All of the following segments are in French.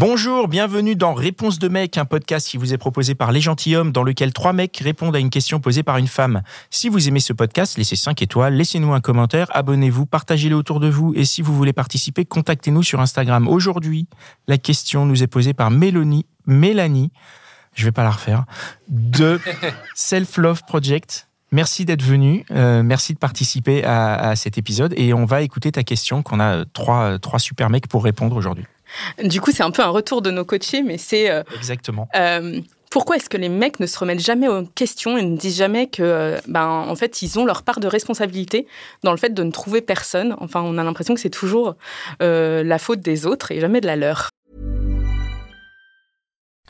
Bonjour, bienvenue dans Réponse de mec, un podcast qui vous est proposé par Les Gentilhommes, dans lequel trois mecs répondent à une question posée par une femme. Si vous aimez ce podcast, laissez 5 étoiles, laissez-nous un commentaire, abonnez-vous, partagez-le autour de vous, et si vous voulez participer, contactez-nous sur Instagram. Aujourd'hui, la question nous est posée par Mélanie, Mélanie, je vais pas la refaire, de Self Love Project. Merci d'être venu, euh, merci de participer à, à, cet épisode, et on va écouter ta question qu'on a trois, trois super mecs pour répondre aujourd'hui. Du coup, c'est un peu un retour de nos coachés, mais c'est. Euh, Exactement. Euh, pourquoi est-ce que les mecs ne se remettent jamais en question et ne disent jamais que, euh, ben, en fait, ils ont leur part de responsabilité dans le fait de ne trouver personne? Enfin, on a l'impression que c'est toujours euh, la faute des autres et jamais de la leur.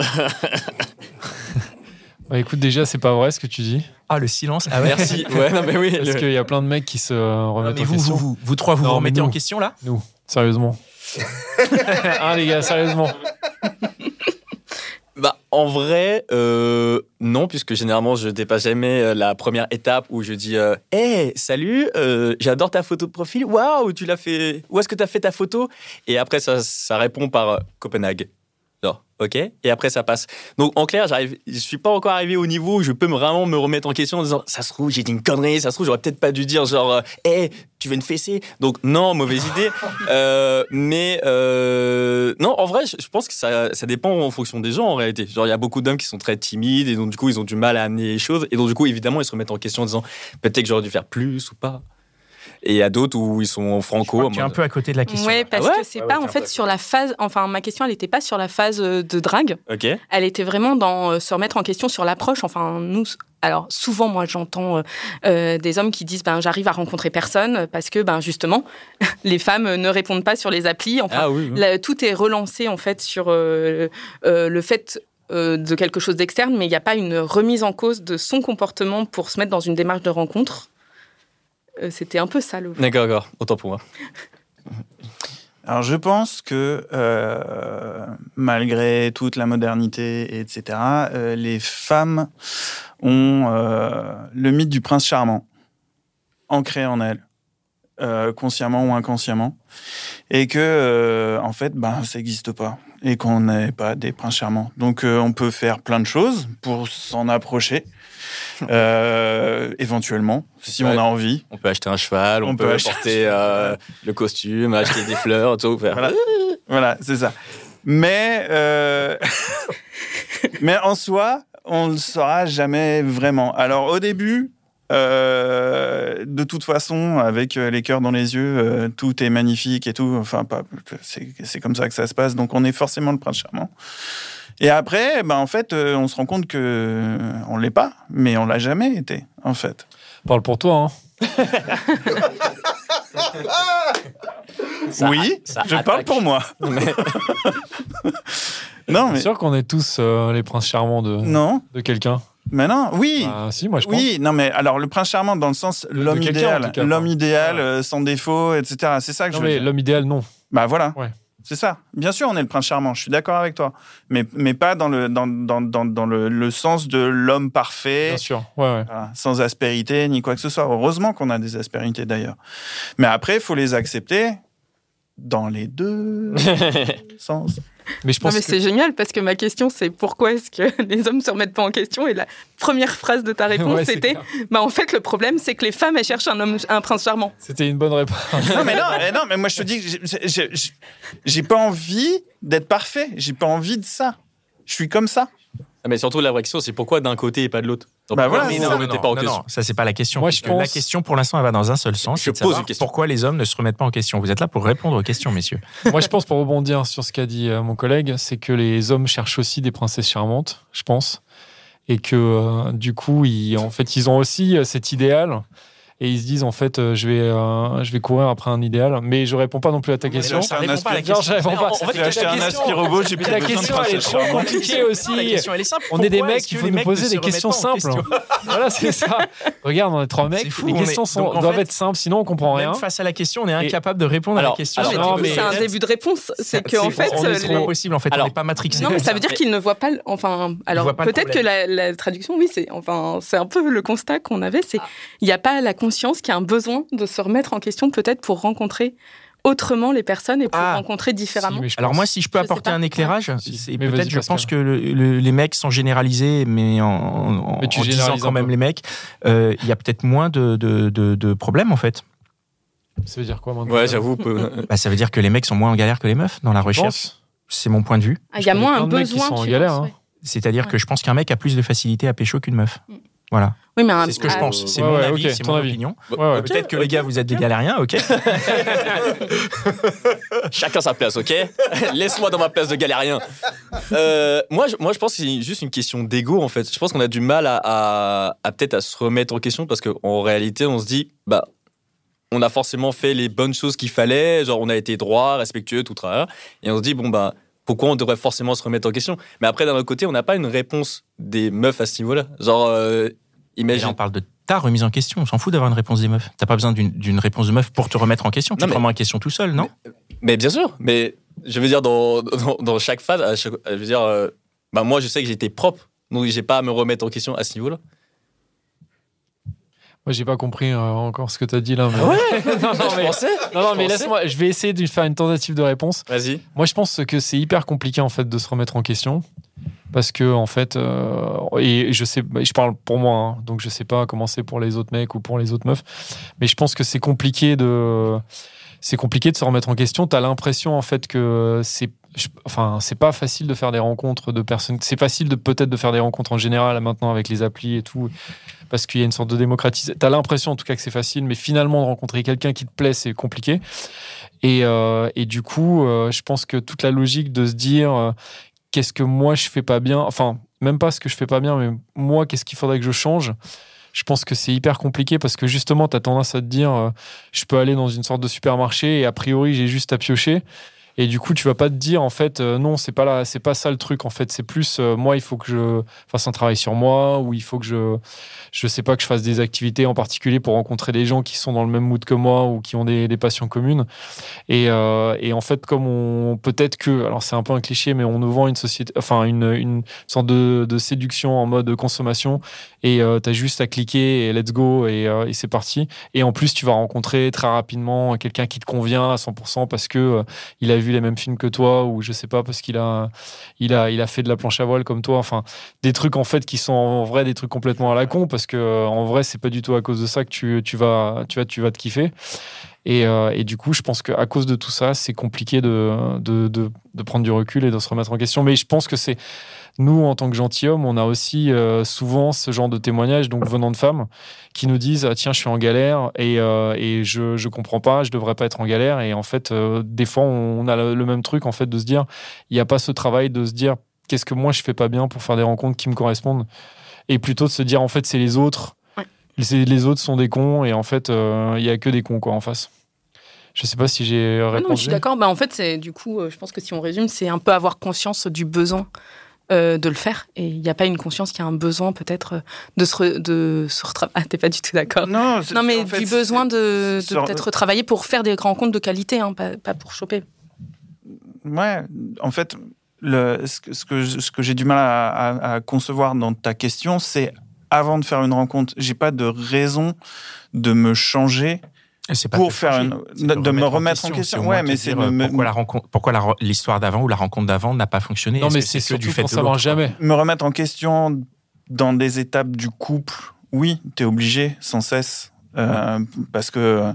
bah écoute, déjà, c'est pas vrai ce que tu dis. Ah, le silence. Ah, merci. Ouais, non, mais oui. Parce le... qu'il y a plein de mecs qui se remettent mais en vous, question. Vous, vous, vous trois, vous Non, vous remettez en question là? Nous, sérieusement. hein, les gars, sérieusement. Bah, en vrai, euh, non, puisque généralement, je dépasse jamais euh, la première étape où je dis euh, Hey, salut, euh, j'adore ta photo de profil. Waouh, tu l'as fait. Où est-ce que tu as fait ta photo? Et après, ça, ça répond par Copenhague. Ok. Et après, ça passe. Donc, en clair, j'arrive, je suis pas encore arrivé au niveau où je peux me- vraiment me remettre en question en disant Ça se trouve, j'ai dit une connerie, ça se trouve, j'aurais peut-être pas dû dire genre euh, Hey, tu veux une fessée? Donc, non, mauvaise idée. Euh, mais euh, non, en vrai, je, je pense que ça, ça dépend en fonction des gens en réalité. Genre, il y a beaucoup d'hommes qui sont très timides et donc, du coup, ils ont du mal à amener les choses. Et donc, du coup, évidemment, ils se remettent en question en disant Peut-être que j'aurais dû faire plus ou pas. Et il y a d'autres où ils sont franco. Tu es un peu à côté de la question. Ouais, parce Ah ouais que c'est Ah ouais, pas en fait sur la phase. Enfin, ma question, elle n'était pas sur la phase euh, de drague. Ok. Elle était vraiment dans euh, se remettre en question sur l'approche. Enfin, nous, alors souvent, moi, j'entends euh, euh, des hommes qui disent, ben, j'arrive à rencontrer personne parce que, ben, justement, les femmes ne répondent pas sur les applis. Enfin, Ah oui. oui. la- tout est relancé en fait sur euh, euh, le fait euh, de quelque chose d'externe, mais il n'y a pas une remise en cause de son comportement pour se mettre dans une démarche de rencontre. Euh, C'était un peu ça le. D'accord, d'accord. Autant pour moi. Alors je pense que euh, malgré toute la modernité, etc., euh, les femmes ont euh, le mythe du prince charmant ancré en elles, euh, consciemment ou inconsciemment, et que euh, en fait, ben, ça n'existe pas et qu'on n'est pas des princes charmants. Donc euh, on peut faire plein de choses pour s'en approcher, euh, éventuellement, si Ouais. on a envie. On peut acheter un cheval, on, On peut, peut acheter porter euh, le costume, acheter des fleurs, tout. Faire. Voilà, voilà c'est ça. Mais, euh, mais en soi, on ne le saura jamais vraiment. Alors au début, euh, de toute façon, avec les cœurs dans les yeux, euh, tout est magnifique et tout. Enfin, c'est comme ça que ça se passe. Donc on est forcément le prince charmant. Et après, ben, en fait, euh, on se rend compte que euh, on l'est pas, mais on l'a jamais été, en fait. Parle pour toi, hein. oui, ça je parle pour moi. Mais- Non, C'est mais sûr qu'on est tous euh, les princes charmants de, non, de quelqu'un. mais non, oui. Bah, si, moi je pense. Oui, non, mais alors le prince charmant dans le sens l'homme idéal, l'homme idéal Ouais. euh, sans défaut, etc. C'est ça que Non, je veux mais dire. l'homme idéal, non. Bah voilà, Ouais. C'est ça. Bien sûr, on est le prince charmant. Je suis d'accord avec toi, mais mais pas dans le dans dans dans, dans le, le sens de l'homme parfait. Bien sûr. Ouais, ouais. Voilà, sans aspérité ni quoi que ce soit. Heureusement qu'on a des aspérités d'ailleurs. Mais après, il faut les accepter dans les deux sens. Mais je Non, pense mais que... c'est génial parce que ma question c'est pourquoi est-ce que les hommes se remettent pas en question? Et la première phrase de ta réponse Ouais, c'était bah en fait le problème c'est que les femmes elles cherchent un homme un prince charmant. c'était une bonne réponse. non, mais non, mais non, mais moi je te dis que j'ai- j'ai- j'ai- j'ai pas envie d'être parfait. J'ai pas envie de ça. Je suis comme ça. Ah, mais surtout, la vraie question, c'est pourquoi d'un côté et pas de l'autre? Donc, Bah voilà, remettez pas en non, question non, ça c'est pas la question. Moi, je puisque La pense- question pour l'instant elle va dans un seul sens. Je pose une question. Pourquoi les hommes ne se remettent pas en question Vous êtes là pour répondre aux questions, messieurs. Moi, je pense, pour rebondir sur ce qu'a dit euh, mon collègue, c'est que les hommes cherchent aussi des princesses charmantes, je pense. Et que, euh, du coup, ils, en fait, ils ont aussi euh, cet idéal. Et ils se disent en fait euh, je vais euh, je vais courir après un idéal mais je réponds pas non plus à ta question ça Ça répond pas à la Non, je question. réponds pas. En fait, J'ai acheté la un question- aspirobot, j'ai Mais plus la question elle est trop compliquée aussi La question, elle est simple. on est des mecs que faut nous poser des questions en simples question voilà c'est ça regarde on est trois mecs fou, les on est- questions sont, en doivent fait, être simples sinon on comprend rien face à la question, on est incapable de répondre à la question. Mais mais- c'est un début de réponse. C'est qu'en C'est- fait, on est euh, c'est les- pas possible. En fait, on n'est pas matrixé. Non, mais ça veut dire qu'ils ne voient pas. Enfin, alors peut-être que la, la traduction, oui, c'est enfin, c'est un peu le constat qu'on avait. C'est il n'y a pas la conscience qu'il y a un besoin de se remettre en question, peut-être pour rencontrer autrement les personnes et pour Ah. rencontrer différemment. Si, Alors moi, si je peux Je apporter un éclairage, Si. c'est peut-être, je Pascal. pense que le- le- les mecs sont généralisés, mais en, en, Mais tu en disant quand même les mecs, euh, il y a peut-être moins de, de, de- de problèmes en fait. ça veut dire quoi maintenant Ouais, j'avoue. peu- Bah, ça veut dire que les mecs sont moins en galère que les meufs dans la recherche. C'est mon point de vue. Ah, Il y a moins un qui besoin. sont en tu galère, penses, hein. ouais. C'est-à-dire Ouais. que je pense qu'un mec a plus de facilité à pécho qu'une meuf. Voilà. Oui, mais un- C'est ce que je ah, pense. C'est Ouais, mon ouais, avis, c'est mon avis. opinion. Ouais, ouais. Peut-être que les gars, vous êtes des galériens, ok Chacun sa place, ok Laisse-moi dans ma place de galérien. Euh, moi, je, moi, je pense que c'est juste une question d'ego, en fait. Je pense qu'on a du mal à, à- à peut-être à se remettre en question parce qu'en réalité, on se dit, bah, on a forcément fait les bonnes choses qu'il fallait, genre on a été droit, respectueux, tout travers, et on se dit, bon, bah, pourquoi on devrait forcément se remettre en question Mais après, d'un autre côté, on n'a pas une réponse des meufs à ce niveau-là. Genre, euh, là, imagine. on parle de ta remise en question. On s'en fout d'avoir une réponse des meufs. T'as pas besoin d'une- réponse de meuf pour te remettre en question. Tu Non, te mais- remets en question tout seul, non? Mais bien sûr, mais je veux dire, dans, dans, dans chaque phase, à chaque- je veux dire, euh, bah, moi, je sais que j'étais propre, donc j'ai pas à me remettre en question à ce niveau-là. Moi, j'ai pas compris euh, encore ce que tu as dit là. Mais... Ah non, non, mais, pensais non, non, mais laisse-moi, je vais essayer de faire une tentative de réponse. Vas-y. Moi, je pense que c'est hyper compliqué en fait de se remettre en question parce que en fait, euh, et je sais, bah, je parle pour moi, hein, donc je sais pas comment c'est pour les autres mecs ou pour les autres meufs, mais je pense que c'est compliqué de, c'est compliqué de se remettre en question. T'as l'impression en fait que c'est, enfin, pas facile de faire des rencontres de personnes. C'est facile de peut-être de faire des rencontres en général maintenant avec les applis et tout. Parce qu'il y a une sorte de démocratisation. T'as l'impression en tout cas que c'est facile, mais finalement de rencontrer quelqu'un qui te plaît, c'est compliqué. Et, euh, et du coup, euh, je pense que toute la logique de se dire euh, qu'est-ce que moi je fais pas bien, enfin, même pas ce que je fais pas bien, mais moi, qu'est-ce qu'il faudrait que je change je pense que c'est hyper compliqué parce que justement, tu as tendance à te dire euh, je peux aller dans une sorte de supermarché et a priori, j'ai juste à piocher. Et du coup, tu vas pas te dire en fait euh, non, c'est pas là, c'est pas ça le truc en fait, c'est plus euh, moi, il faut que je fasse un travail sur moi ou il faut que je je sais pas que je fasse des activités en particulier pour rencontrer des gens qui sont dans le même mood que moi ou qui ont des, passions communes. Et, euh, et en fait, comme on peut-être que, alors c'est un peu un cliché, mais on nous vend une société, enfin une, une sorte de, séduction en mode consommation, et tu as juste à cliquer et let's go et, et c'est parti. Et en plus, tu vas rencontrer très rapidement quelqu'un qui te convient à 100% parce que il a vu les mêmes films que toi ou je sais pas parce qu'il a, il a, il a fait de la planche à voile comme toi. Enfin, des trucs en fait qui sont en vrai des trucs complètement à la con parce que euh, en vrai, c'est pas du tout à cause de ça que tu, tu vas, tu vas, tu vas te kiffer. Et, euh, et du coup, je pense qu'à cause de tout ça, c'est compliqué de, de, de, prendre du recul et de se remettre en question. Mais je pense que c'est nous, en tant que gentilshommes, on a aussi euh, souvent ce genre de témoignages, donc venant de femmes, qui nous disent ah, Tiens, je suis en galère et, euh, et je ne comprends pas, je devrais pas être en galère. Et en fait, des fois, on a le, le même truc, en fait, de se dire Il n'y a pas ce travail de se dire Qu'est-ce que moi, je fais pas bien pour faire des rencontres qui me correspondent? Et plutôt de se dire En fait, c'est les autres. Les, les autres sont des cons et en fait, euh, il y a que des cons quoi, en face. Je sais pas si j'ai Ah répondu. non, je suis d'accord. Bah, en fait, c'est du coup, euh, je pense que si on résume, c'est un peu avoir conscience du besoin euh, de le faire. Et il n'y a pas une conscience qu'il y a un besoin peut-être euh, de se, re- de se retravailler. Ah, t'es pas du tout d'accord. Non, Non, mais fait, du besoin de, peut-être travailler pour faire des rencontres de qualité, hein, pas, pas pour choper. Ouais, en fait, le, ce que, ce que, je- ce que j'ai du mal à, à- à concevoir dans ta question, c'est avant de faire une rencontre, j'ai pas de raison de me changer pas pour faire changer, une, de, me remettre en question. Ouais, mais c'est me, pourquoi la rencontre, pourquoi l'histoire d'avant ou la rencontre d'avant n'a pas fonctionné? Non, mais c'est que surtout du fait pour de savoir jamais. me remettre en question dans des étapes du couple. Oui, tu es obligé sans cesse euh, parce que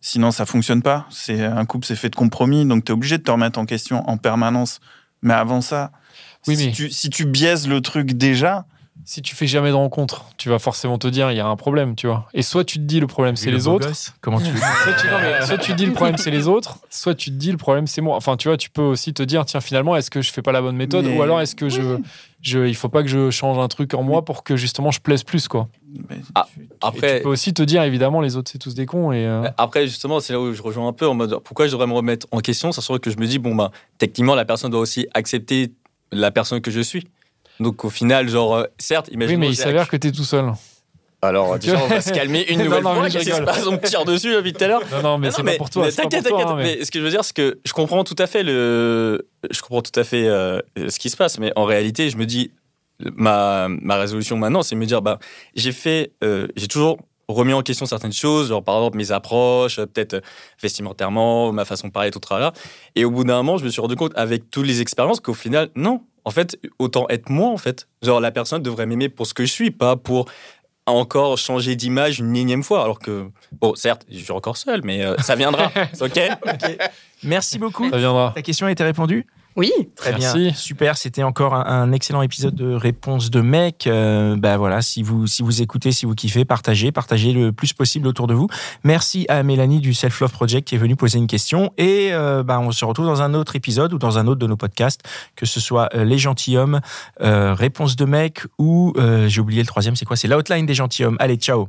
sinon ça fonctionne pas. C'est un couple, c'est fait de compromis, donc tu es obligé de te remettre en question en permanence. Mais avant ça, Oui, si, mais- tu, si tu biaises le truc déjà, si tu fais jamais de rencontre, tu vas forcément te dire il y a un problème, tu vois. Et soit tu te dis le problème c'est Le les autres, gosse, Comment tu soit tu, non, mais soit tu te dis le problème c'est les autres, soit tu te dis le problème c'est moi. Enfin, tu vois, tu peux aussi te dire tiens finalement est-ce que je fais pas la bonne méthode Mais- ou alors est-ce que je, je, il faut pas que je change un truc en moi pour que justement je plaise plus quoi. Mais Ah, Et Après, tu peux aussi te dire évidemment les autres c'est tous des cons et euh, Après, justement, c'est là où je rejoins un peu en mode pourquoi je devrais me remettre en question, sachant que je me dis, bon, bah, techniquement, la personne doit aussi accepter la personne que je suis. Donc, au final, genre, euh, certes, oui imaginons. mais il s'avère que t'es tout seul. Alors, déjà, on va se calmer une Non, nouvelle non, fois. mais je Qu'est-ce qui se passe On me tire dessus depuis tout à l'heure. Non non mais Non, c'est non, pas pour toi. T'inquiète, t'inquiète. hein, mais- Mais ce que je veux dire, c'est que je comprends tout à fait le, je comprends tout à fait euh, ce qui se passe. Mais en réalité, je me dis, ma, ma résolution maintenant, c'est de me dire, bah, j'ai fait, euh, j'ai toujours remis en question certaines choses, genre par exemple mes approches, euh, peut-être euh, vestimentairement, ma façon de parler, tout là. Et au bout d'un moment, je me suis rendu compte avec toutes les expériences qu'au final, non. En fait, autant être moi, en fait. Genre, la personne devrait m'aimer pour ce que je suis, pas pour encore changer d'image une énième fois. Alors que, bon, certes, je suis encore seul, mais euh, ça viendra. ok? Merci beaucoup. Ça viendra. Ta question a été répondue? Oui, Très Merci. bien, super. C'était encore un, un excellent épisode de réponse de mec. Euh, bah voilà, si vous si vous écoutez, si vous kiffez, partagez, partagez le plus possible autour de vous. Merci à Mélanie du Self Love Project qui est venue poser une question. Et euh, bah, on se retrouve dans un autre épisode ou dans un autre de nos podcasts, que ce soit euh, les gentilshommes, euh, réponse de mec ou euh, j'ai oublié le troisième, c'est quoi? C'est l'outline des gentilshommes. Allez, ciao.